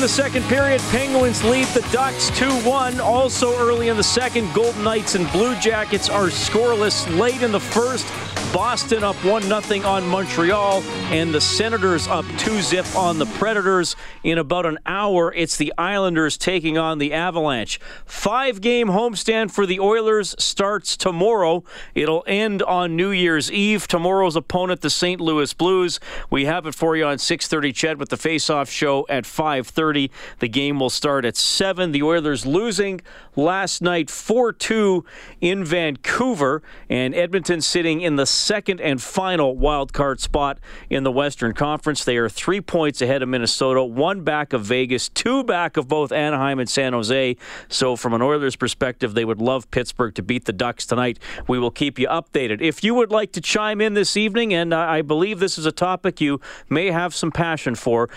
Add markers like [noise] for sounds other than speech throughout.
The second period, Penguins lead the Ducks 2 1. Also early in the second, Golden Knights and Blue Jackets are scoreless. Late in the first, Boston up 1 0 on Montreal, and the Senators up 2 zip on the Predators. In about an hour, it's the Islanders taking on the Avalanche. Five game homestand for the Oilers starts tomorrow. It'll end on New Year's Eve. Tomorrow's opponent, the St. Louis Blues. We have it for you on 6:30 CHED with the face-off show at 5:30. The game will start at 7. The Oilers losing last night 4-2 in Vancouver and Edmonton sitting in the second and final wild card spot in the Western Conference. They are 3 points ahead of Minnesota, one back of Vegas, two back of both Anaheim and San Jose. So from an Oilers perspective, they would love Pittsburgh to beat the Ducks tonight. We will keep you updated. If you would like to chime in this evening and uh, I believe this is a topic you may have some passion for,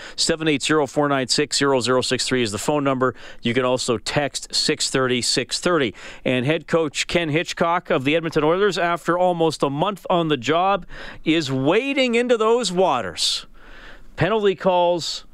780-496-0063 is the phone number. You can also text 630 630. And head coach Ken Hitchcock of the Edmonton Oilers, after almost a month on the job, is wading into those waters. Penalty calls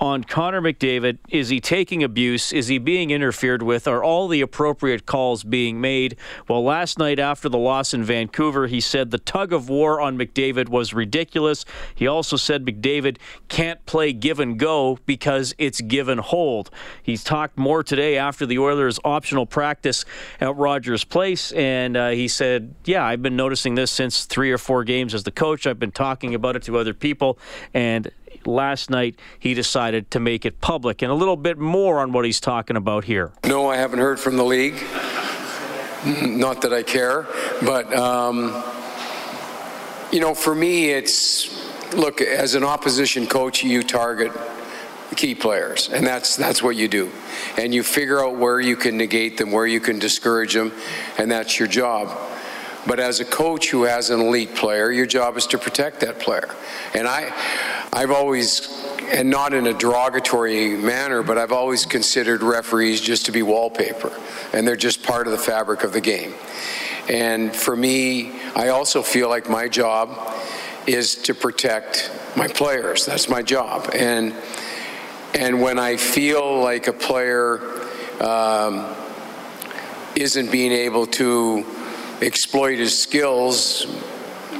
on Connor McDavid. Is he taking abuse? Is he being interfered with? Are all the appropriate calls being made? Well, last night after the loss in Vancouver, he said the tug of war on McDavid was ridiculous. He also said McDavid can't play give and go because it's give and hold. He's talked more today after the Oilers' optional practice at Rogers Place, and uh, he said, Yeah, I've been noticing this since three or four games as the coach. I've been talking about it to other people, and last night he decided to make it public. And a little bit more on what he's talking about here. No, I haven't heard from the league. Not that I care, but um, you know, for me, it's look as an opposition coach, you target key players, and that's that's what you do, and you figure out where you can negate them, where you can discourage them, and that's your job. But as a coach who has an elite player, your job is to protect that player. And I, I've always, and not in a derogatory manner, but I've always considered referees just to be wallpaper, and they're just part of the fabric of the game. And for me, I also feel like my job is to protect my players. That's my job. And and when I feel like a player um, isn't being able to exploit his skills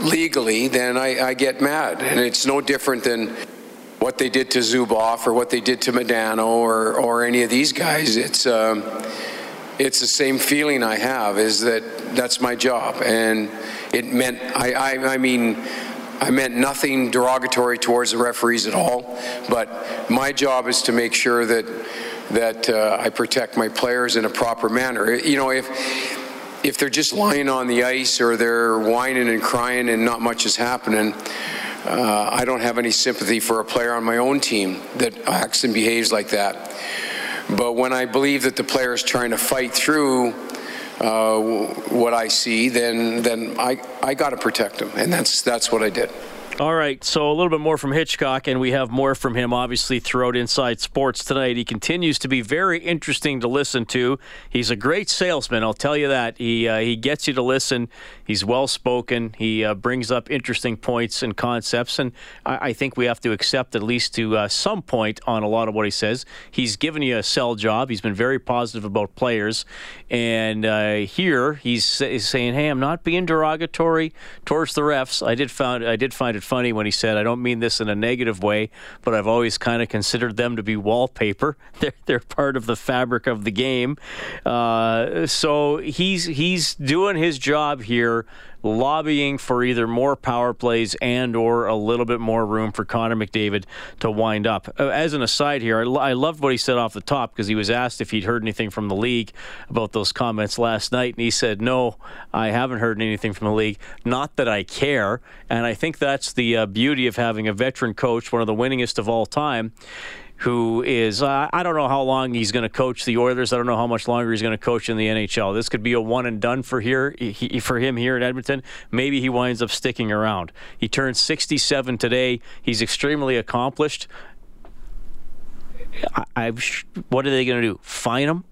legally, then I, I, get mad. And it's no different than what they did to Zubov or what they did to Modano or, or any of these guys. It's, um, it's the same feeling I have is that that's my job. And it meant, I, I, I mean, I meant nothing derogatory towards the referees at all, but my job is to make sure that that uh, I protect my players in a proper manner. You know, if if they're just lying on the ice or they're whining and crying and not much is happening, uh, I don't have any sympathy for a player on my own team that acts and behaves like that. But when I believe that the player is trying to fight through uh, what I see, then then I I got to protect him, and that's that's what I did. All right, so a little bit more from Hitchcock, and we have more from him obviously throughout Inside Sports tonight. He continues to be very interesting to listen to. He's a great salesman, I'll tell you that. He uh, he gets you to listen. He's well spoken. He uh, brings up interesting points and concepts, and I, I think we have to accept at least to uh, some point on a lot of what he says. He's given you a sell job. He's been very positive about players, and uh, here he's, he's saying, "Hey, I'm not being derogatory towards the refs. I did found I did find it." Funny when he said, I don't mean this in a negative way, but I've always kind of considered them to be wallpaper. [laughs] They're, they're part of the fabric of the game. Uh, so he's, he's doing his job here lobbying for either more power plays and or a little bit more room for Connor McDavid to wind up. Uh, as an aside here, I, I loved what he said off the top because he was asked if he'd heard anything from the league about those comments last night, and he said, "No, I haven't heard anything from the league. Not that I care." And I think that's the uh, beauty of having a veteran coach, one of the winningest of all time who is uh, I don't know how long he's going to coach the Oilers. I don't know how much longer he's going to coach in the NHL. This could be a one and done for here he, for him here in Edmonton. Maybe he winds up sticking around. He turned 67 today. He's extremely accomplished. I, I've, what are they going to do? Fine him?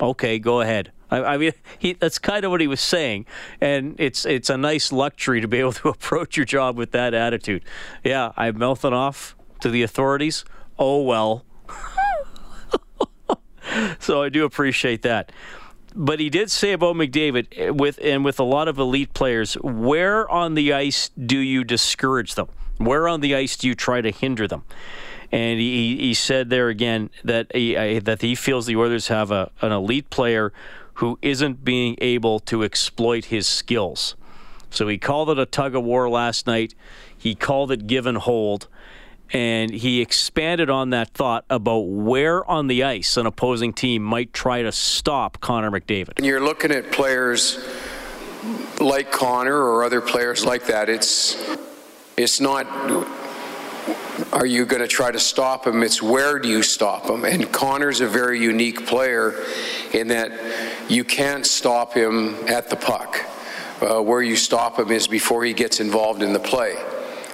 Okay, go ahead. I, I mean, he, that's kind of what he was saying, and it's it's a nice luxury to be able to [laughs] approach your job with that attitude. Yeah, I'm mouthing off to the authorities oh well. [laughs] so I do appreciate that. But he did say about McDavid eh, with and with a lot of elite players, where on the ice do you discourage them? Where on the ice do you try to hinder them? And he, he said there again that he, that he feels the Oilers have a, an elite player who isn't being able to exploit his skills. So he called it a tug of war last night. He called it give and hold and he expanded on that thought about where on the ice an opposing team might try to stop Connor McDavid. When you're looking at players like Connor or other players like that, it's it's not are you going to try to stop him? It's where do you stop him? And Connor's a very unique player in that you can't stop him at the puck. Uh, where you stop him is before he gets involved in the play.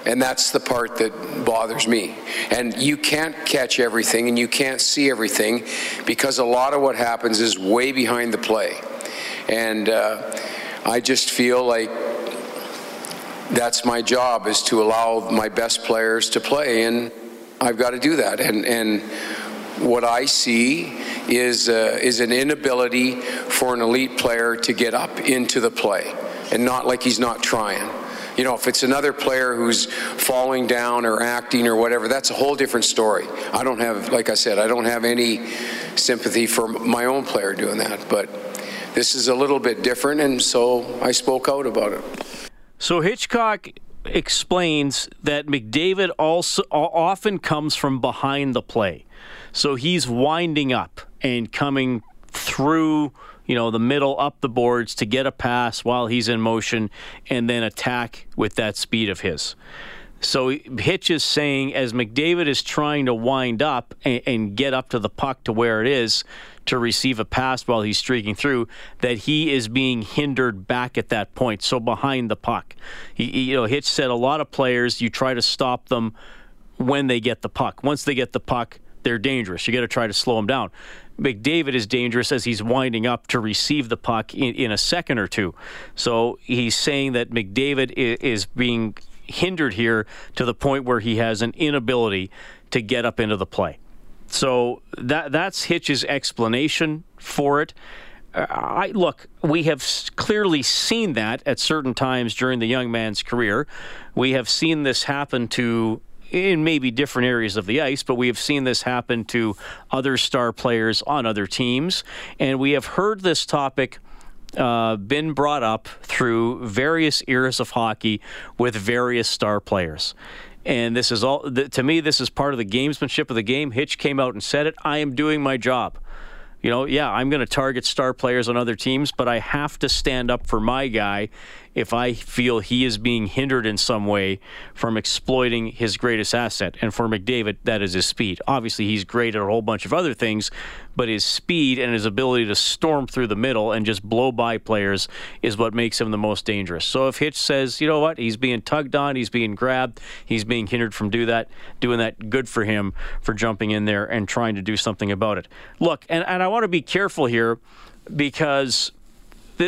And that's the part that bothers me. And you can't catch everything and you can't see everything because a lot of what happens is way behind the play. And uh, I just feel like that's my job is to allow my best players to play and I've got to do that. And, and what I see is, uh, is an inability for an elite player to get up into the play and not like he's not trying. You know, if it's another player who's falling down or acting or whatever, that's a whole different story. I don't have, like I said, I don't have any sympathy for my own player doing that. But this is a little bit different, and so I spoke out about it. So Hitchcock explains that McDavid also often comes from behind the play. So he's winding up and coming through you know, the middle up the boards to get a pass while he's in motion and then attack with that speed of his. So Hitch is saying as McDavid is trying to wind up and, and, get up to the puck to where it is to receive a pass while he's streaking through, that he is being hindered back at that point, so behind the puck. He, you know, Hitch said a lot of players you try to stop them when they get the puck. Once they get the puck, they're dangerous. You got to try to slow them down. McDavid is dangerous as he's winding up to receive the puck in, in a second or two. So he's saying that McDavid is, is being hindered here to the point where he has an inability to get up into the play. So that that's Hitch's explanation for it. Uh, I look, we have clearly seen that at certain times during the young man's career. We have seen this happen to in maybe different areas of the ice, but we have seen this happen to other star players on other teams. And we have heard this topic. Uh, been brought up through various eras of hockey with various star players. And this is all, to me, this is part of the gamesmanship of the game. Hitch came out and said it. I am doing my job. You know, yeah, I'm going to target star players on other teams, but I have to stand up for my guy if I feel he is being hindered in some way from exploiting his greatest asset. And for McDavid, that is his speed. Obviously, he's great at a whole bunch of other things, but his speed and his ability to storm through the middle and just blow by players is what makes him the most dangerous. So if Hitch says, you know what, he's being tugged on, he's being grabbed, he's being hindered from do that, doing that, good for him for jumping in there and trying to do something about it. Look, and, and I want to be careful here because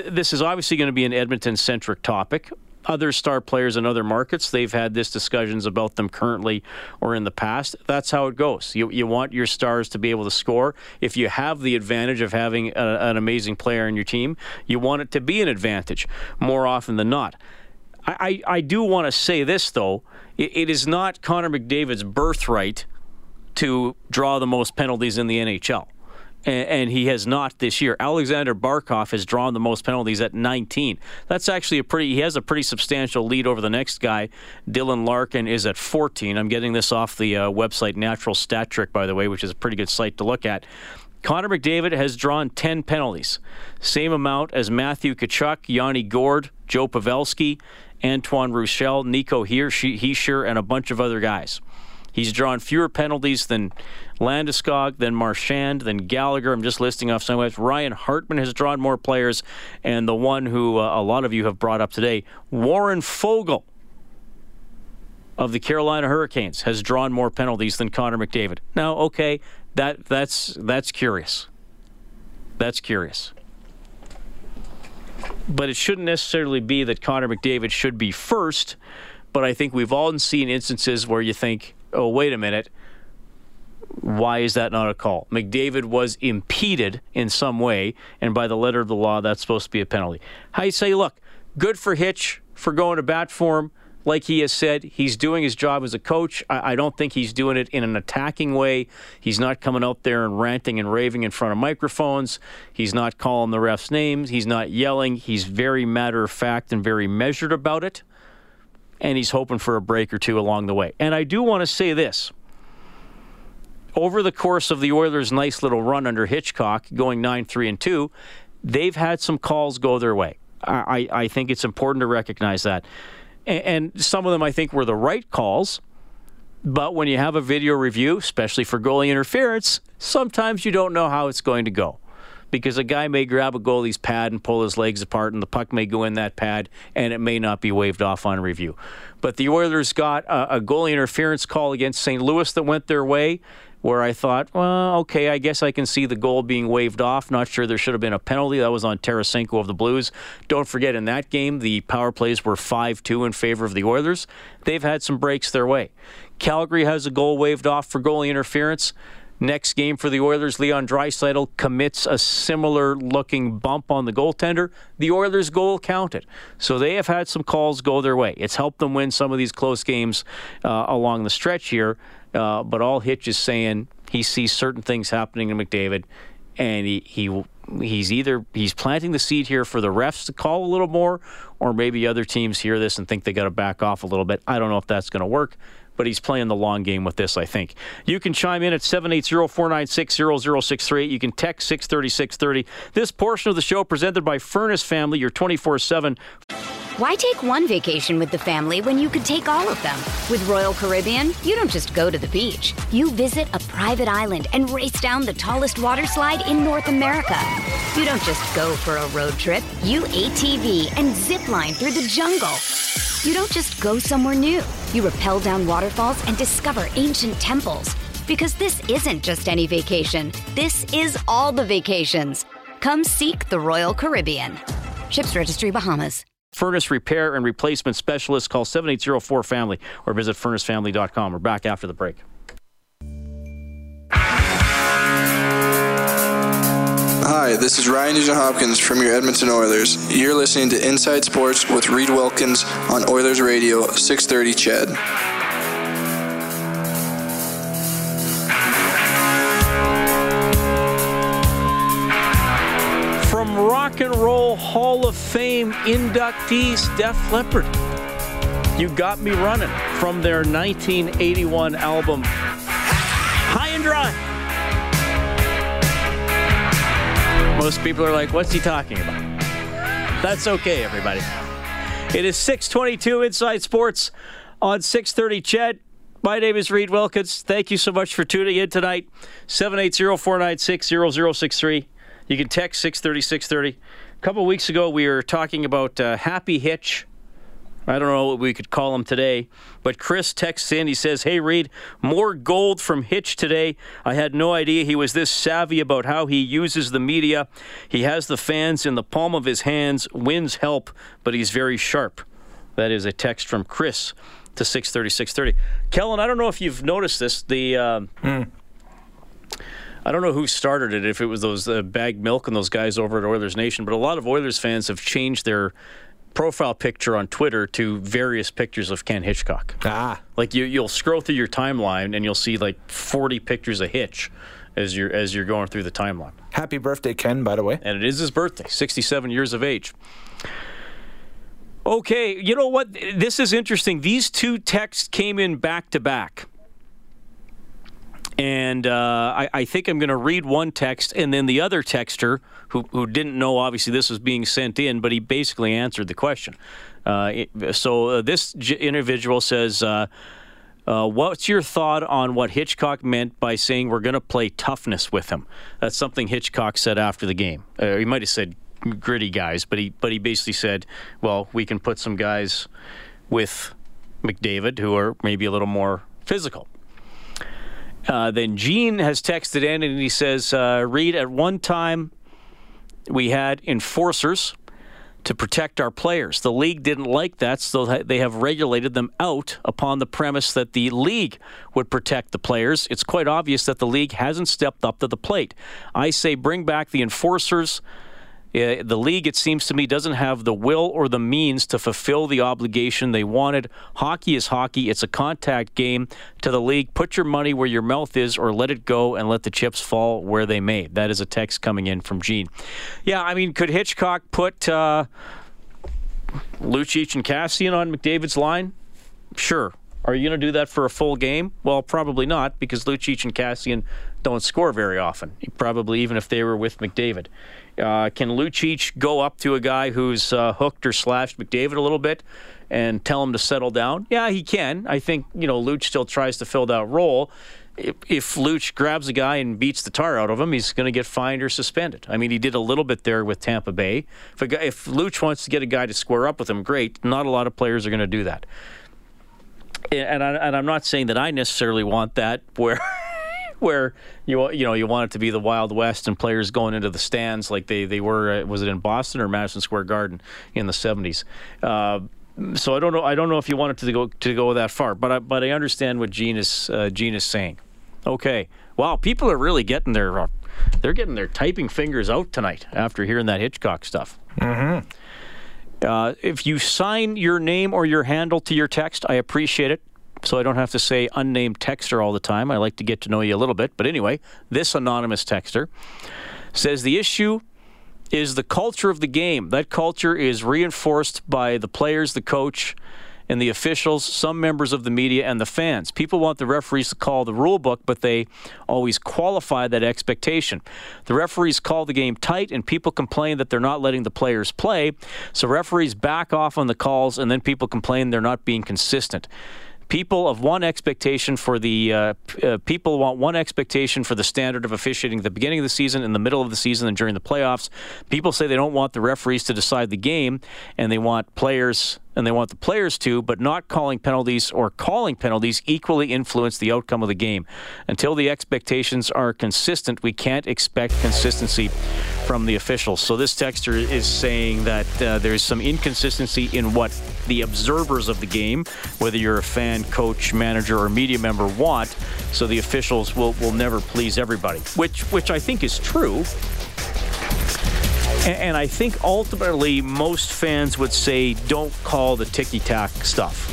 this is obviously going to be an Edmonton centric topic. Other star players in other markets, they've had this discussions about them currently or in the past. That's how it goes. You, you want your stars to be able to score. If you have the advantage of having a, an amazing player in your team, you want it to be an advantage more often than not. I, I, I do want to say this, though. It, it is not Connor McDavid's birthright to draw the most penalties in the NHL and, and he has not this year. Alexander Barkov has drawn the most penalties at 19. That's actually a pretty. He has a pretty substantial lead over the next guy. Dylan Larkin is at 14. I'm getting this off the uh, website Natural Stat Trick, by the way, which is a pretty good site to look at. Connor McDavid has drawn 10 penalties, same amount as Matthew Tkachuk, Yanni Gourde, Joe Pavelski, Antoine Roussel, Nico Hischier, and a bunch of other guys. He's drawn fewer penalties than Landeskog, than Marchand, than Gallagher. I'm just listing off some guys. Ryan Hartman has drawn more players, and the one who uh, a lot of you have brought up today, Warren Foegele of the Carolina Hurricanes, has drawn more penalties than Connor McDavid. Now, okay, that that's that's curious. That's curious. But it shouldn't necessarily be that Connor McDavid should be first. But I think we've all seen instances where you think, oh, wait a minute. Why is that not a call? McDavid was impeded in some way, and by the letter of the law, that's supposed to be a penalty. How you say, look, good for Hitch for going to bat for him. Like he has said, he's doing his job as a coach. I, I don't think he's doing it in an attacking way. He's not coming out there and ranting and raving in front of microphones. He's not calling the refs' names. He's not yelling. He's very matter of fact and very measured about it and he's hoping for a break or two along the way. And I do want to say this. Over the course of the Oilers' nice little run under Hitchcock, going 9 3 and 2, they've had some calls go their way. I, I think it's important to recognize that. And, and some of them I think were the right calls. But when you have a video review, especially for goalie interference, sometimes you don't know how it's going to go because a guy may grab a goalie's pad and pull his legs apart, and the puck may go in that pad, and it may not be waved off on review. But the Oilers got a, a goalie interference call against St. Louis that went their way where I thought, well, okay, I guess I can see the goal being waved off. Not sure there should have been a penalty. That was on Tarasenko of the Blues. Don't forget, in that game, the power plays were 5 2 in favor of the Oilers. They've had some breaks their way. Calgary has a goal waved off for goalie interference. Next game for the Oilers, Leon Draisaitl commits a similar looking bump on the goaltender. The Oilers' goal counted. So they have had some calls go their way. It's helped them win some of these close games uh, along the stretch here. Uh, but all Hitch is saying he sees certain things happening to McDavid, and he, he he's either he's planting the seed here for the refs to call a little more, or maybe other teams hear this and think they got to back off a little bit. I don't know if that's going to work but he's playing the long game with this, I think. You can chime in at 780-496-0063. You can text 630-630. This portion of the show presented by Furnace Family, your 24-7 why take one vacation with the family when you could take all of them? With Royal Caribbean, you don't just go to the beach. You visit a private island and race down the tallest water slide in North America. You don't just go for a road trip. You ATV and zip line through the jungle. You don't just go somewhere new. You rappel down waterfalls and discover ancient temples. Because this isn't just any vacation, this is all the vacations. Come seek the Royal Caribbean. Ships Registry Bahamas. Furnace repair and replacement specialist. Call 7804 Family or visit furnacefamily.com. We're back after the break. Hi, this is Ryan Nugent Hopkins from your Edmonton Oilers. You're listening to Inside Sports with Reed Wilkins on Oilers Radio 630 CHED. From Rock and Roll Hall of Fame inductees Def Leppard. You Got Me Running from their 1981 album High and Dry. Most people are like, what's he talking about? That's okay, everybody. It is 622 Inside Sports on 630 CHED. My name is Reed Wilkins. Thank you so much for tuning in tonight. 780-496-0063. You can text 630 630. A couple weeks ago, we were talking about uh, Happy Hitch I don't know what we could call him today, but Chris texts in. He says, Hey, Reed, more gold from Hitch today. I had no idea he was this savvy about how he uses the media. He has the fans in the palm of his hands, wins help, but he's very sharp. That is a text from Chris to 630, 630. Kellen, I don't know if you've noticed this. The. Uh, mm. I don't know who started it, if it was those uh, Baggedmilk and those guys over at Oilers Nation, but a lot of Oilers fans have changed their profile picture on Twitter to various pictures of Ken Hitchcock. Ah. Like you, you'll scroll through your timeline and you'll see like 40 pictures of Hitch. as you're as you're going through the timeline. Happy birthday, Ken, by the way. And it is his birthday, 67 years of age. Okay, you know what? This is interesting. These two texts came in back to back. And uh, I, I, think I'm going to read one text, and then the other texter, who, who didn't know obviously this was being sent in, but he basically answered the question. Uh, it, so uh, this individual says, uh, uh, What's your thought on what Hitchcock meant by saying we're going to play toughness with him? That's something Hitchcock said after the game. Uh, he might have said gritty guys, but he but he basically said, well, we can put some guys with McDavid who are maybe a little more physical. Uh, then Gene has texted in and he says, uh, Reed, at one time we had enforcers to protect our players. The league didn't like that, so they have regulated them out upon the premise that the league would protect the players. It's quite obvious that the league hasn't stepped up to the plate. I say bring back the enforcers the league, it seems to me, doesn't have the will or the means to fulfill the obligation they wanted. Hockey is hockey. It's a contact game. To the league, put your money where your mouth is or let it go and let the chips fall where they may. That is a text coming in from Gene. Yeah, I mean, could Hitchcock put uh, Lucic and Kassian on McDavid's line? Sure. Are you going to do that for a full game? Well, probably not because Lucic and Kassian don't score very often. Probably even if they were with McDavid. Uh, can Lucic go up to a guy who's uh, hooked or slashed McDavid a little bit and tell him to settle down? Yeah, he can. I think you know Luch still tries to fill that role. If, if Luch grabs a guy and beats the tar out of him, he's going to get fined or suspended. I mean, he did a little bit there with Tampa Bay. If, a guy, if Luch wants to get a guy to square up with him, great. Not a lot of players are going to do that. And, I, and I'm not saying that I necessarily want that [laughs] where. Where you you know you want it to be the Wild West and players going into the stands like they they were. Was it in Boston or Madison Square Garden in the '70s? Uh, so I don't know. I don't know if you wanted to go to go that far, but I, but I understand what Gene is uh, Gene is saying. Okay, wow, people are really getting their uh, they're getting their typing fingers out tonight after hearing that Hitchcock stuff. Mm-hmm. Uh, if you sign your name or your handle to your text, I appreciate it so I don't have to say unnamed texter all the time. I like to get to know you a little bit. But anyway, this anonymous texter says the issue is the culture of the game. That culture is reinforced by the players, the coach, and the officials, some members of the media, and the fans. People want the referees to call the rule book, but they always qualify that expectation. The referees call the game tight, and people complain that they're not letting the players play. So referees back off on the calls, and then people complain they're not being consistent people of one expectation for the uh, uh, people want one expectation for the standard of officiating at the beginning of the season, in the middle of the season, and during the playoffs. People say they don't want the referees to decide the game, and they want players and they want the players to, but not calling penalties or calling penalties equally influence the outcome of the game. Until the expectations are consistent, we can't expect consistency from the officials. So this texter is saying that uh, there's some inconsistency in what the observers of the game, whether you're a fan, coach, manager, or media member, want. So the officials will, will never please everybody, which which I think is true. And I think ultimately most fans would say don't call the ticky tack stuff.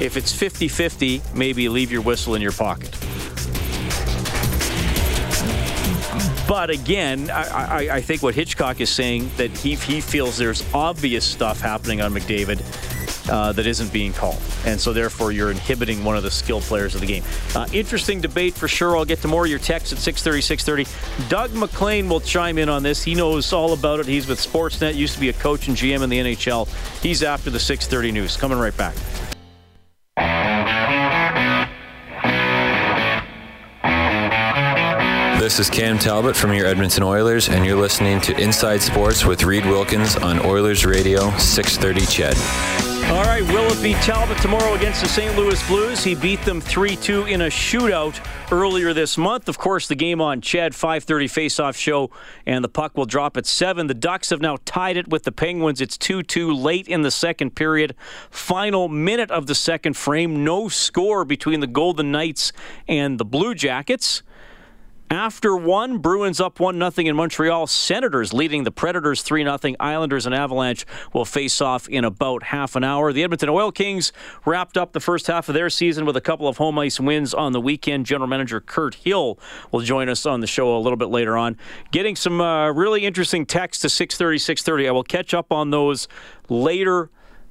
If it's 50 50, maybe leave your whistle in your pocket. But again, I, I, I, think what Hitchcock is saying that he, he feels there's obvious stuff happening on McDavid uh, that isn't being called. And so, therefore, you're inhibiting one of the skilled players of the game. Uh, interesting debate for sure. I'll get to more of your texts at 630, 630. Doug MacLean will chime in on this. He knows all about it. He's with Sportsnet, used to be a coach and GM in the NHL. He's after the 630 news. Coming right back. This is Cam Talbot from your Edmonton Oilers, and you're listening to Inside Sports with Reed Wilkins on Oilers Radio 630 CHED. All right, Willoughby Talbot tomorrow against the St. Louis Blues. He beat them 3-2 in a shootout earlier this month. Of course, the game on CHED 5:30 face-off show, and the puck will drop at seven. The Ducks have now tied it with the Penguins. It's 2-2 late in the second period. Final minute of the second frame. No score between the Golden Knights and the Blue Jackets. After one, Bruins up 1 0 in Montreal. Senators leading the Predators 3 0. Islanders and Avalanche will face off in about half an hour. The Edmonton Oil Kings wrapped up the first half of their season with a couple of home ice wins on the weekend. General Manager Kirt Hill will join us on the show a little bit later on. Getting some uh, really interesting texts to 630, 630. I will catch up on those later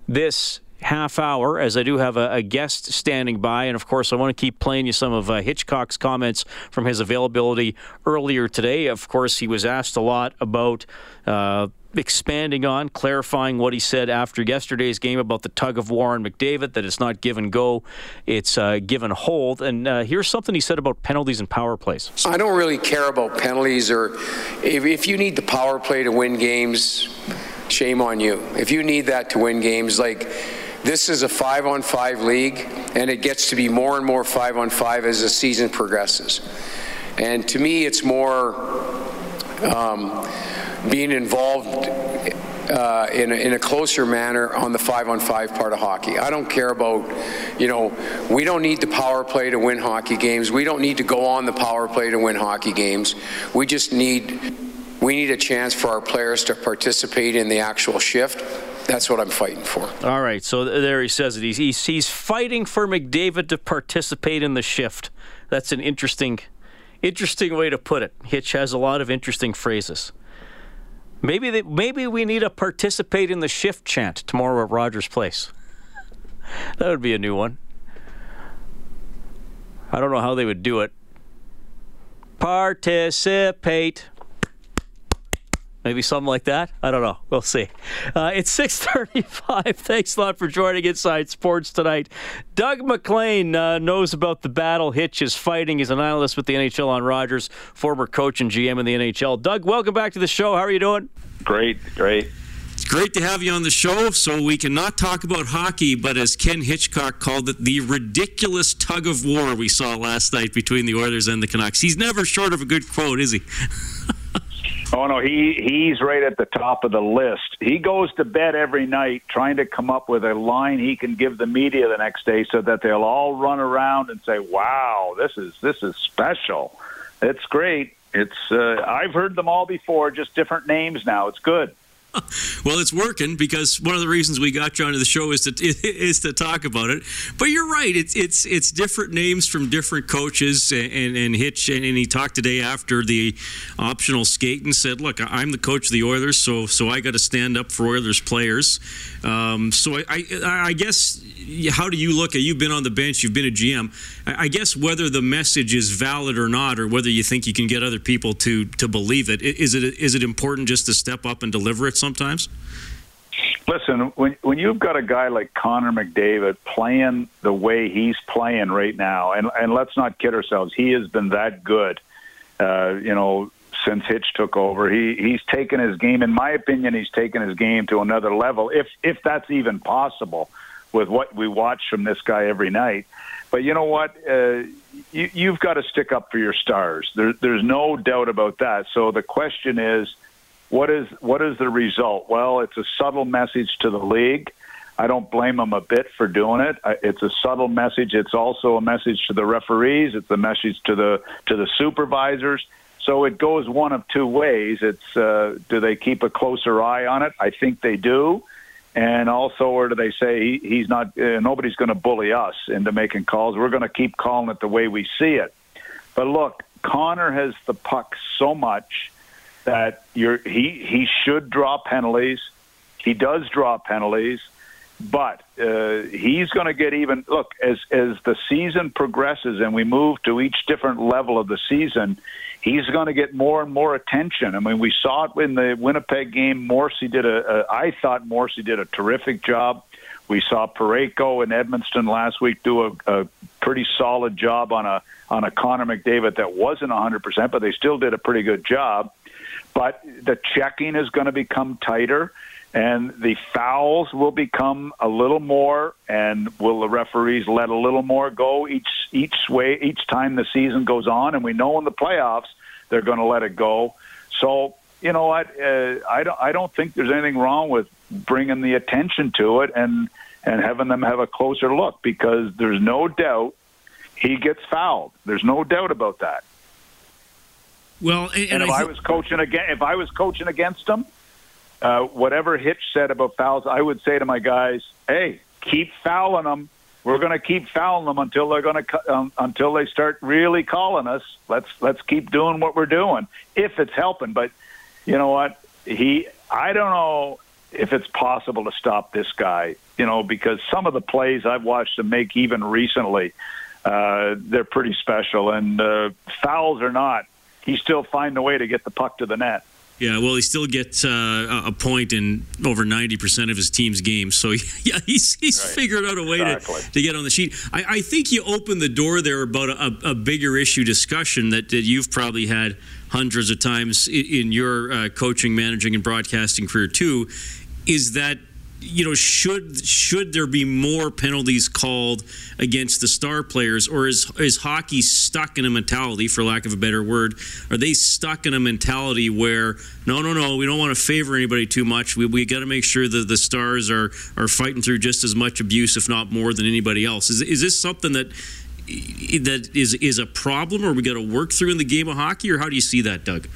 this half hour, as I do have a, a, guest standing by. And of course, I want to keep playing you some of uh, Hitchcock's comments from his availability earlier today. Of course, he was asked a lot about. Uh, expanding on, clarifying what he said after yesterday's game about the tug of war on McDavid, that it's not give and go, it's uh, give and hold. And uh, here's something he said about penalties and power plays. I don't really care about penalties, or if, if you need the power play to win games, shame on you. If you need that to win games, like this is a five on five league, and it gets to be more and more five on five as the season progresses. And to me, it's more um, being involved uh, in, a, in, a, closer manner on the five on five part of hockey. I don't care about, you know, we don't need the power play to win hockey games. We don't need to go on the power play to win hockey games. We just need, we need a chance for our players to participate in the actual shift that's what I'm fighting for. All right, so there he says it. He's, he's, he's fighting for McDavid to participate in the shift. That's an interesting, interesting way to put it. Hitch has a lot of interesting phrases. Maybe they, maybe we need a participate in the shift chant tomorrow at Rogers Place. that would be a new one. I don't know how they would do it. Participate. Maybe something like that. I don't know. We'll see. Uh, it's 6:35. [laughs] Thanks a lot for joining Inside Sports tonight. Doug MacLean uh, knows about the battle Hitch is fighting. He's an analyst with the NHL on Rogers, former coach and GM in the NHL. Doug, welcome back to the show. How are you doing? Great, great. It's great to have you on the show. So we cannot talk about hockey, but as Ken Hitchcock called it, the ridiculous tug of war we saw last night between the Oilers and the Canucks. He's never short of a good quote, is he? [laughs] Oh no, he he's right at the top of the list. He goes to bed every night trying to come up with a line he can give the media the next day so that they'll all run around and say, "Wow, this is this is special. It's great. It's uh, I've heard them all before, just different names now. It's good." Well, it's working because one of the reasons we got you onto the show is to [laughs] is to talk about it. But you're right; it's it's it's different names from different coaches. And, and Hitch and, and he talked today after the optional skate and said, "Look, I'm the coach of the Oilers, so so I got to stand up for Oilers players." Um, so I, I, I guess how do you look at? You've been on the bench, you've been a GM. I guess whether the message is valid or not, or whether you think you can get other people to to believe it, is it is it important just to step up and deliver it sometimes? Listen, when when you've got a guy like Connor McDavid playing the way he's playing right now, and and let's not kid ourselves, he has been that good. Uh, you know, since Hitch took over, he he's taken his game. In my opinion, he's taken his game to another level, if if that's even possible, with what we watch from this guy every night. But you know what? Uh, you, you've got to stick up for your stars. There, there's no doubt about that. So the question is what is what is the result? Well, it's a subtle message to the league. I don't blame them a bit for doing it. It's a subtle message. It's also a message to the referees. It's a message to the to the supervisors. So it goes one of two ways. It's uh, do they keep a closer eye on it? I think they do, and also, or do they say he, he's not? Uh, nobody's going to bully us into making calls. We're going to keep calling it the way we see it. But look, Connor has the puck so much that you're, he he should draw penalties. He does draw penalties, but uh, he's going to get even. Look, as as the season progresses and we move to each different level of the season, he's going to get more and more attention. I mean, we saw it in the Winnipeg game. Morrissey did a, I thought Morrissey did a terrific job. We saw Parayko in Edmonton last week do a, a pretty solid job on a on a Connor McDavid that wasn't 100%, but they still did a pretty good job. But the checking is going to become tighter, and the fouls will become a little more. And will the referees let a little more go each each way each time the season goes on? And we know in the playoffs they're going to let it go. So you know what? Uh, I don't. I don't think there's anything wrong with bringing the attention to it and and having them have a closer look because there's no doubt he gets fouled. There's no doubt about that. Well, and, and, and if I, th- I, was coaching again, if I was coaching against them, uh, whatever Hitch said about fouls, I would say to my guys, "Hey, keep fouling them. We're going to keep fouling them until they're going to um, until they start really calling us. Let's let's keep doing what we're doing if it's helping. But you know what? He, I don't know if it's possible to stop this guy. You know, because some of the plays I've watched him make even recently, uh, they're pretty special. And uh, fouls or not, he still find a way to get the puck to the net. Yeah, well, he still gets uh, a point in over 90% of his team's games. So, [laughs] yeah, he's, he's right. figured out a way exactly. to, to get on the sheet. I, I think you opened the door there about a, a bigger issue discussion that, that you've probably had hundreds of times in, in your uh, coaching, managing, and broadcasting career, too, is that you know, should should there be more penalties called against the star players, or is is hockey stuck in a mentality, for lack of a better word? Are they stuck in a mentality where no, no, no, we don't want to favor anybody too much. We we got to make sure that the stars are are fighting through just as much abuse, if not more, than anybody else. Is is this something that that is is a problem, or we got to work through in the game of hockey, or how do you see that, Doug?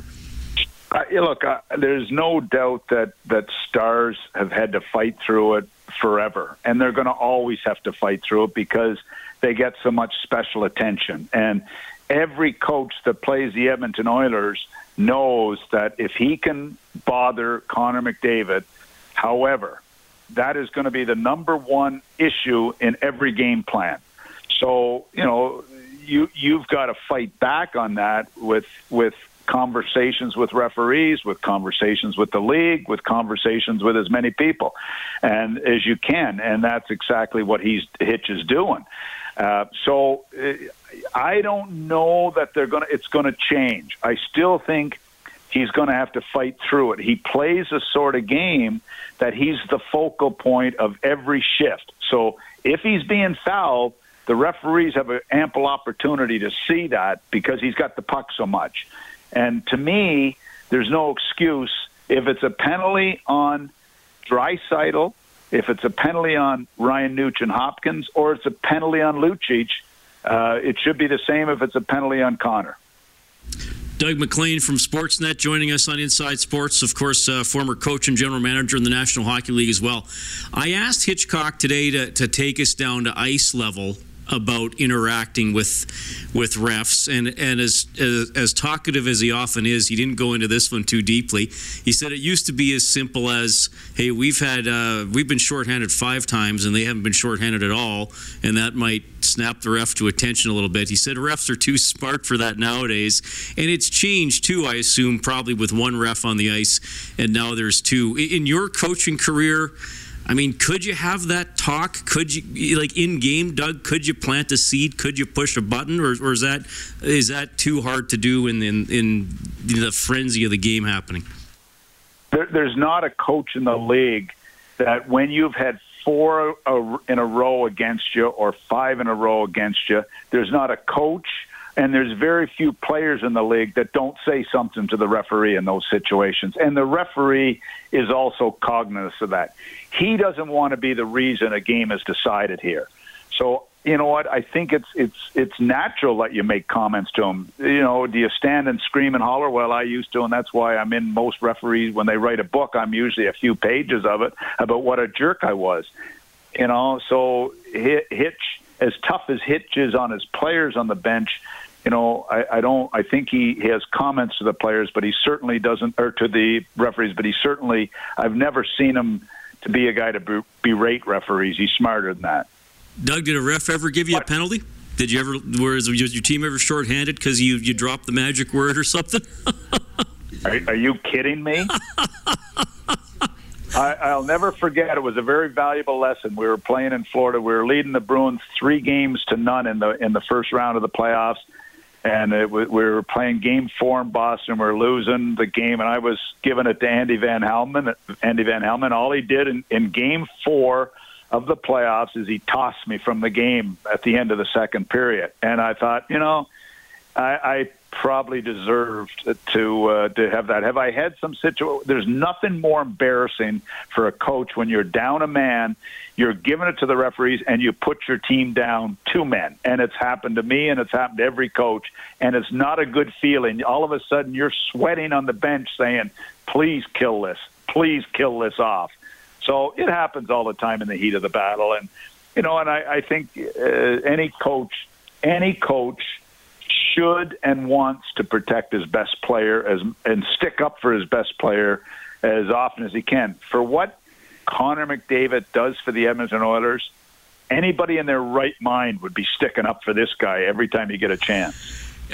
Look, there's no doubt that that stars have had to fight through it forever, and they're going to always have to fight through it because they get so much special attention. And every coach that plays the Edmonton Oilers knows that if he can bother Connor McDavid, however, that is going to be the number one issue in every game plan. So you know you you've got to fight back on that with with conversations with referees, with conversations with the league, with conversations with as many people, and as you can, and that's exactly what he's Hitch is doing. Uh, so uh, I don't know that they're going to. It's going to change. I still think he's going to have to fight through it. He plays a sort of game that he's the focal point of every shift. So if he's being fouled, the referees have an ample opportunity to see that because he's got the puck so much. And to me, there's no excuse if it's a penalty on Draisaitl, if it's a penalty on Ryan Nugent Hopkins, or it's a penalty on Lucic. Uh, it should be the same if it's a penalty on Connor. Doug MacLean from Sportsnet joining us on Inside Sports, of course, uh, former coach and general manager in the National Hockey League as well. I asked Hitchcock today to, to take us down to ice level about interacting with with refs. And and as, as, as talkative as he often is he didn't go into this one too deeply. He said it used to be as simple as hey we've had uh, we've been shorthanded five times and they haven't been shorthanded at all and that might snap the ref to attention a little bit. He said refs are too smart for that nowadays. And it's changed too I assume probably with one ref on the ice and now there's two. In your coaching career I mean, could you have that talk? Could you, like in game, Doug? Could you plant a seed? Could you push a button, or, or is that is that too hard to do in in, in the frenzy of the game happening? There, there's not a coach in the league that when you've had four in a row against you or five in a row against you, there's not a coach and there's very few players in the league that don't say something to the referee in those situations. And the referee is also cognizant of that. He doesn't want to be the reason a game is decided here. So you know what? I think it's it's it's natural that you make comments to him. You know, do you stand and scream and holler? Well, I used to, and that's why I'm in most referees when they write a book. I'm usually a few pages of it about what a jerk I was. You know, so Hitch, as tough as Hitch is on his players on the bench, you know, I, I don't. I think he, he has comments to the players, but he certainly doesn't, or to the referees. But he certainly, I've never seen him to be a guy to berate referees. He's smarter than that. Doug, did a ref ever give you what? a penalty? Did you ever? Was your team ever shorthanded because you you dropped the magic word or something? [laughs] are, are you kidding me? [laughs] I, will never forget. It was a very valuable lesson. We were playing in Florida. We were leading the Bruins three games to none in the in the first round of the playoffs and it, we were playing Game Four in Boston. We are losing the game, and I was giving it to Andy Van Hellemond. Andy Van Hellemond. All he did in, in Game Four of the playoffs is he tossed me from the game at the end of the second period, and I thought, you know. I, I probably deserved to uh, to have that. Have I had some situation? There's nothing more embarrassing for a coach when you're down a man, you're giving it to the referees, and you put your team down two men. And it's happened to me, and it's happened to every coach, and it's not a good feeling. All of a sudden, you're sweating on the bench, saying, "Please kill this. Please kill this off." So it happens all the time in the heat of the battle, and you know, and I, I think uh, any coach, any coach should and wants to protect his best player as and stick up for his best player as often as he can. For what Connor McDavid does for the Edmonton Oilers, anybody in their right mind would be sticking up for this guy every time you get a chance.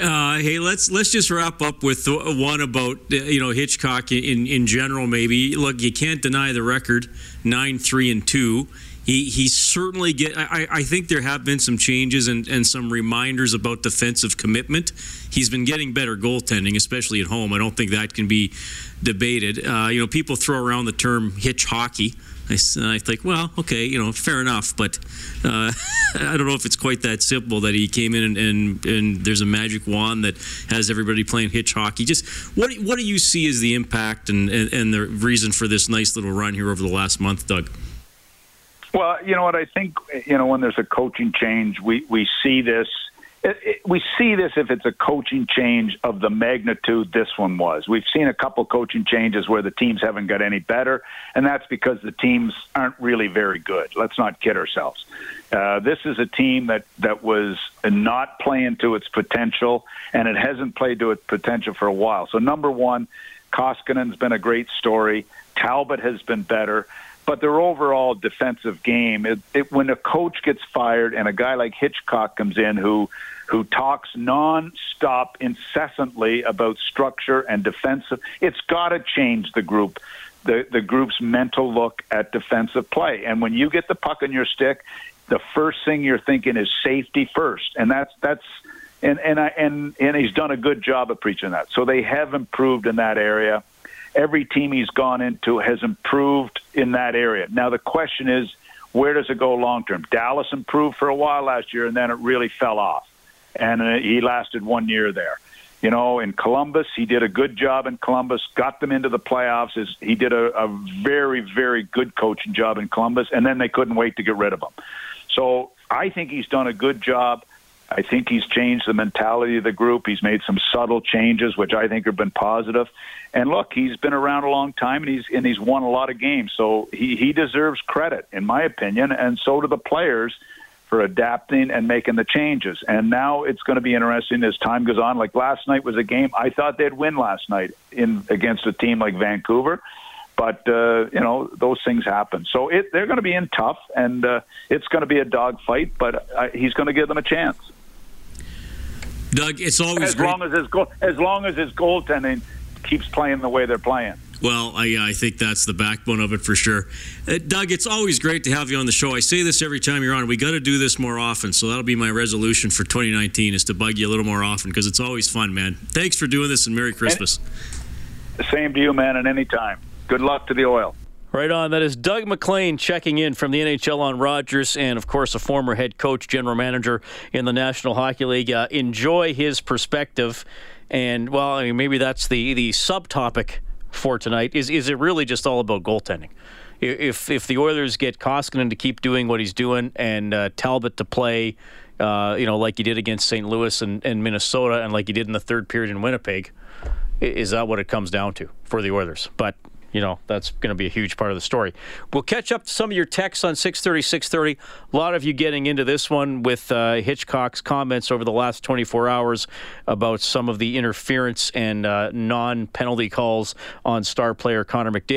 Uh, hey, let's let's just wrap up with one about uh, you know Hitchcock in in general. Maybe look, you can't deny the record nine three and two he he certainly get. I, I think there have been some changes and, and some reminders about defensive commitment. He's been getting better goaltending, especially at home. I don't think that can be debated. Uh, you know, people throw around the term hitch hockey. I, I think, well, okay, you know, fair enough, but uh, [laughs] I don't know if it's quite that simple that he came in and, and, and, there's a magic wand that has everybody playing hitch hockey. Just what what do you see as the impact and, and, and the reason for this nice little run here over the last month, Doug? Well, you know what I think. You know, when there's a coaching change, we we see this. We see this if it's a coaching change of the magnitude this one was. We've seen a couple coaching changes where the teams haven't got any better, and that's because the teams aren't really very good. Let's not kid ourselves. Uh, this is a team that that was not playing to its potential, and it hasn't played to its potential for a while. So, number one, Koskinen's been a great story. Talbot has been better but their overall defensive game, it, it, when a coach gets fired and a guy like Hitchcock comes in who who talks nonstop, incessantly about structure and defensive, it's got to change the group, the the group's mental look at defensive play. And when you get the puck on your stick, the first thing you're thinking is safety first, and that's that's and and I and and he's done a good job of preaching that. So they have improved in that area every team he's gone into has improved in that area. Now the question is, where does it go long term? Dallas improved for a while last year, and then it really fell off, and uh, he lasted one year there. You know, in Columbus, he did a good job in Columbus, got them into the playoffs. He did a, a very, very good coaching job in Columbus, and then they couldn't wait to get rid of him. So I think he's done a good job I think he's changed the mentality of the group. He's made some subtle changes, which I think have been positive. And look, he's been around a long time, and he's and he's won a lot of games. So he he deserves credit, in my opinion, and so do the players for adapting and making the changes. And now it's going to be interesting as time goes on. Like last night was a game I thought they'd win last night in against a team like Vancouver. But uh, you know those things happen, so it, they're going to be in tough, and uh, it's going to be a dogfight. But uh, he's going to give them a chance. Doug, it's always as great. long as his goal, as long as his goaltending keeps playing the way they're playing. Well, I, I think that's the backbone of it for sure. Uh, Doug, it's always great to have you on the show. I say this every time you're on. We got to do this more often. So that'll be my resolution for 2019 is to bug you a little more often because it's always fun, man. Thanks for doing this and Merry Christmas. And, same to you, man, at any time. Good luck to the oil. Right on. That is Doug MacLean checking in from the NHL on Rogers, and of course, a former head coach, general manager in the National Hockey League. Uh, enjoy his perspective, and well, I mean, maybe that's the the subtopic for tonight. Is is it really just all about goaltending? If if the Oilers get Koskinen to keep doing what he's doing, and uh, Talbot to play, uh, you know, like he did against St. Louis and, and Minnesota, and like he did in the third period in Winnipeg, is that what it comes down to for the Oilers? But you know, that's going to be a huge part of the story. We'll catch up to some of your texts on 630, 630. A lot of you getting into this one with uh, Hitchcock's comments over the last 24 hours about some of the interference and uh, non penalty calls on star player Connor McDavid.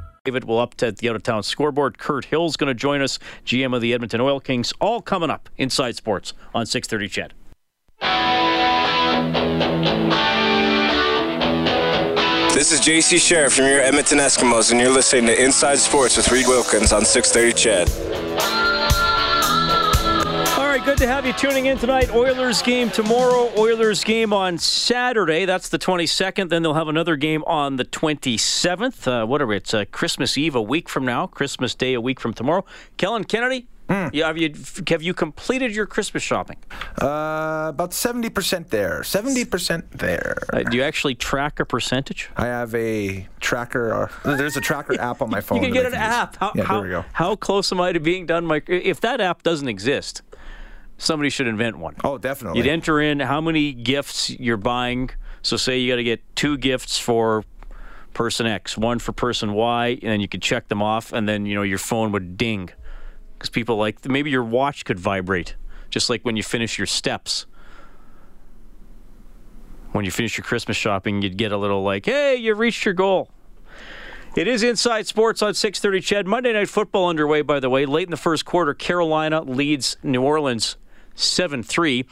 David will update the out of town scoreboard. Kirt Hill's going to join us, GM of the Edmonton Oil Kings. All coming up inside sports on 6:30. CHED. This is JC Sherritt from your Edmonton Eskimos, and you're listening to Inside Sports with Reid Wilkins on 6:30. CHED. Good to have you tuning in tonight. Oilers game tomorrow, Oilers game on Saturday. That's the 22nd. Then they'll have another game on the 27th. Uh, what are we? It's uh, Christmas Eve a week from now, Christmas Day a week from tomorrow. Kellen Kennedy, yeah, have you have you completed your Christmas shopping? Uh, about 70% there. 70% there. Uh, do you actually track a percentage? I have a tracker. Or, there's a tracker app on my [laughs] phone. You can get an use. app. How, yeah, how, there we go. how close am I to being done? My if that app doesn't exist, somebody should invent one. Oh, definitely. You'd enter in how many gifts you're buying. So say you got to get two gifts for person X, one for person Y, and then you could check them off, and then you know your phone would ding because people like maybe your watch could vibrate, just like when you finish your steps. When you finish your Christmas shopping, you'd get a little like, "Hey, you reached your goal." It is Inside Sports on 6:30. CHED, Monday Night Football underway. By the way, late in the first quarter, Carolina leads New Orleans 7-3.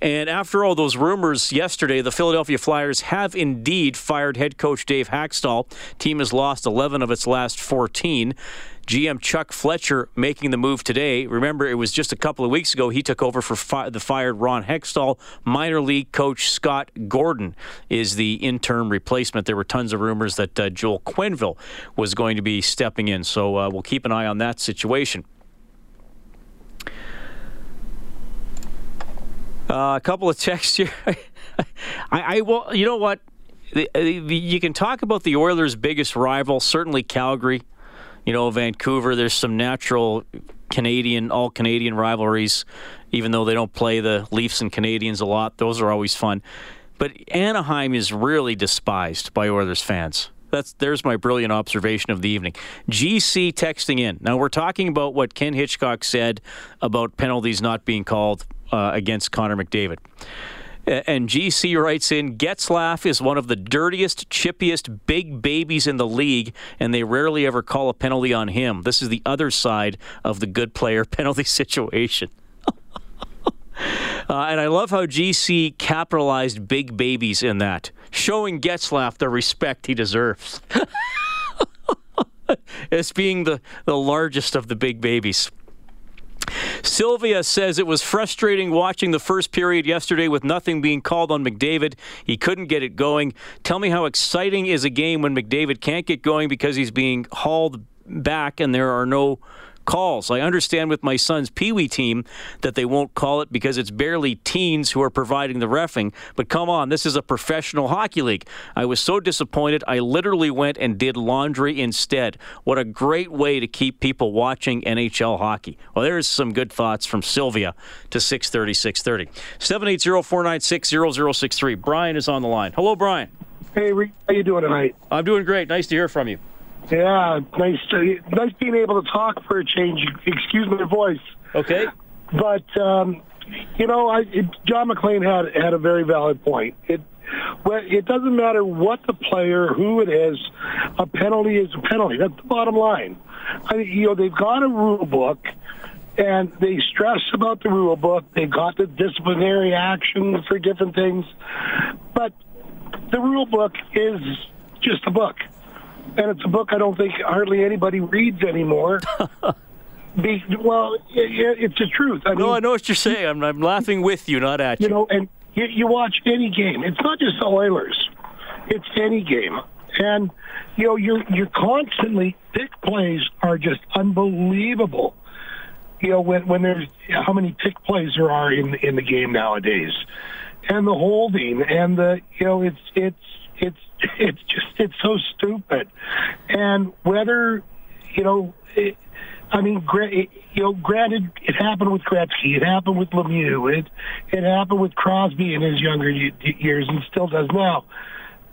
And after all those rumors yesterday, the Philadelphia Flyers have indeed fired head coach Dave Hakstol. Team has lost 11 of its last 14. GM Chuck Fletcher making the move today. Remember, it was just a couple of weeks ago he took over for fi- the fired Ron Hextall. Minor league coach Scott Gordon is the interim replacement. There were tons of rumors that uh, Joel Quenneville was going to be stepping in, so uh, we'll keep an eye on that situation. Uh, a couple of texts here. [laughs] I, I will. You know what? The, the, the, you can talk about the Oilers' biggest rival, certainly Calgary. You know, Vancouver. There's some natural Canadian, all Canadian rivalries, even though they don't play the Leafs and Canadiens a lot. Those are always fun. But Anaheim is really despised by Oilers fans. That's there's my brilliant observation of the evening. GC texting in. Now we're talking about what Ken Hitchcock said about penalties not being called uh, against Connor McDavid. And GC writes in Getzlaff is one of the dirtiest, chippiest big babies in the league, and they rarely ever call a penalty on him. This is the other side of the good player [laughs] penalty situation. [laughs] Uh, and I love how GC capitalized big babies in that, showing Getzlaff the respect he deserves [laughs] as being the, the largest of the big babies. Sylvia says it was frustrating watching the first period yesterday with nothing being called on McDavid. He couldn't get it going. Tell me how exciting is a game when McDavid can't get going because he's being hauled back and there are no calls. I understand with my son's Pee Wee team that they won't call it because it's barely teens who are providing the refing. But come on, this is a professional hockey league. I was so disappointed, I literally went and did laundry instead. What a great way to keep people watching NHL hockey. Well, there's some good thoughts from Sylvia to 630, 630. 780-496-0063. Brian is on the line. Hello, Brian. Hey, Rick, how you doing tonight? I'm doing great. Nice to hear from you. Yeah, nice, to, nice being able to talk for a change. Excuse my voice. Okay. But um, you know, I, it, John McLean had had a very valid point. It well, it doesn't matter what the player, who it is, a penalty is a penalty. That's the bottom line. I, you know, they've got a rule book, and they stress about the rule book. They've got the disciplinary action for different things, but the rule book is just a book, and it's a book I don't think hardly anybody reads anymore. [laughs] Be, well, it, it's the truth. I no, mean, I know what you're saying. I'm, I'm laughing with you, not at you. you know, and you, you watch any game. It's not just the Oilers; it's any game. And you know, you're you're constantly pick plays are just unbelievable. You know, when when there's how many pick plays there are in in the game nowadays, and the holding, and the you know, it's it's it's it's just it's so stupid. And whether you know. It, I mean, gra- you know, granted, it happened with Gretzky, it happened with Lemieux, it it happened with Crosby in his younger years, and still does now.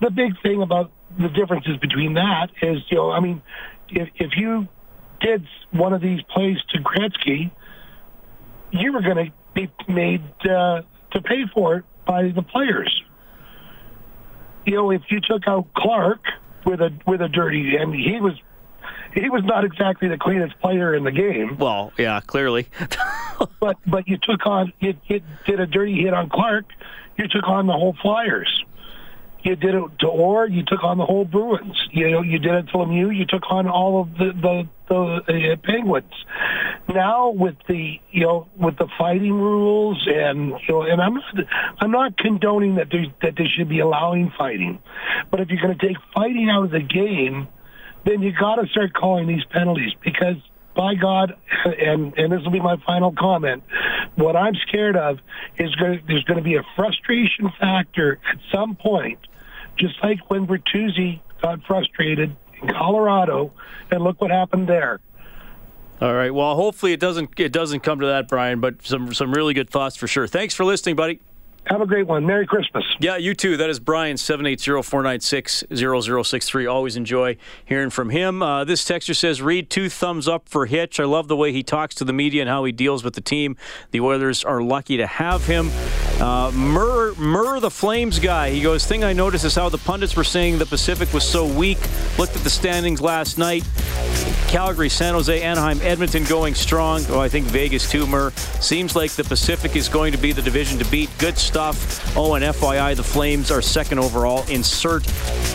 The big thing about the differences between that is, you know, I mean, if if you did one of these plays to Gretzky, you were going to be made uh, to pay for it by the players. You know, if you took out Clarke with a with a dirty, and he was he was not exactly the cleanest player in the game. Well, yeah, clearly. [laughs] but but you took on you, you did a dirty hit on Clarke. You took on the whole Flyers. You did it to Orr. You took on the whole Bruins. You know, you did it to Lemieux. You took on all of the the, the uh, Penguins. Now with the you know with the fighting rules and you know, and I'm not I'm not condoning that there that they should be allowing fighting, but if you're going to take fighting out of the game, then you got to start calling these penalties because by God, and and this will be my final comment. What I'm scared of is going there's going to be a frustration factor at some point, just like when Bertuzzi got frustrated in Colorado, and look what happened there. All right. Well, hopefully it doesn't it doesn't come to that, Brian. But some some really good thoughts for sure. Thanks for listening, buddy. Have a great one. Merry Christmas. Yeah, you too. That is Brian, 780-496-0063. Always enjoy hearing from him. Uh, this texter says, read two thumbs up for Hitch. I love the way he talks to the media and how he deals with the team. The Oilers are lucky to have him. Uh, Murr, Murr, the Flames guy, he goes, thing I noticed is how the pundits were saying the Pacific was so weak. Looked at the standings last night. Calgary, San Jose, Anaheim, Edmonton going strong. Oh, I think Vegas too, Murr. Seems like the Pacific is going to be the division to beat. Good stuff. Oh, and FYI, the Flames are second overall. Insert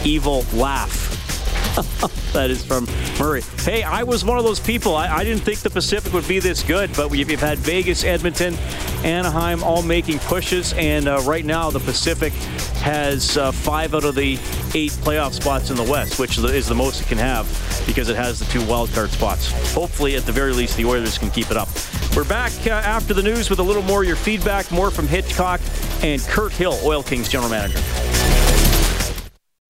evil laugh. [laughs] that is from Murray. Hey, I was one of those people. I, I, didn't think the Pacific would be this good, but we've, we've had Vegas, Edmonton, Anaheim all making pushes, and uh, right now the Pacific has uh, five out of the eight playoff spots in the West, which is the most it can have because it has the two wild card spots. Hopefully, at the very least, the Oilers can keep it up. We're back uh, after the news with a little more of your feedback, more from Hitchcock and Kirt Hill, Oil Kings general manager.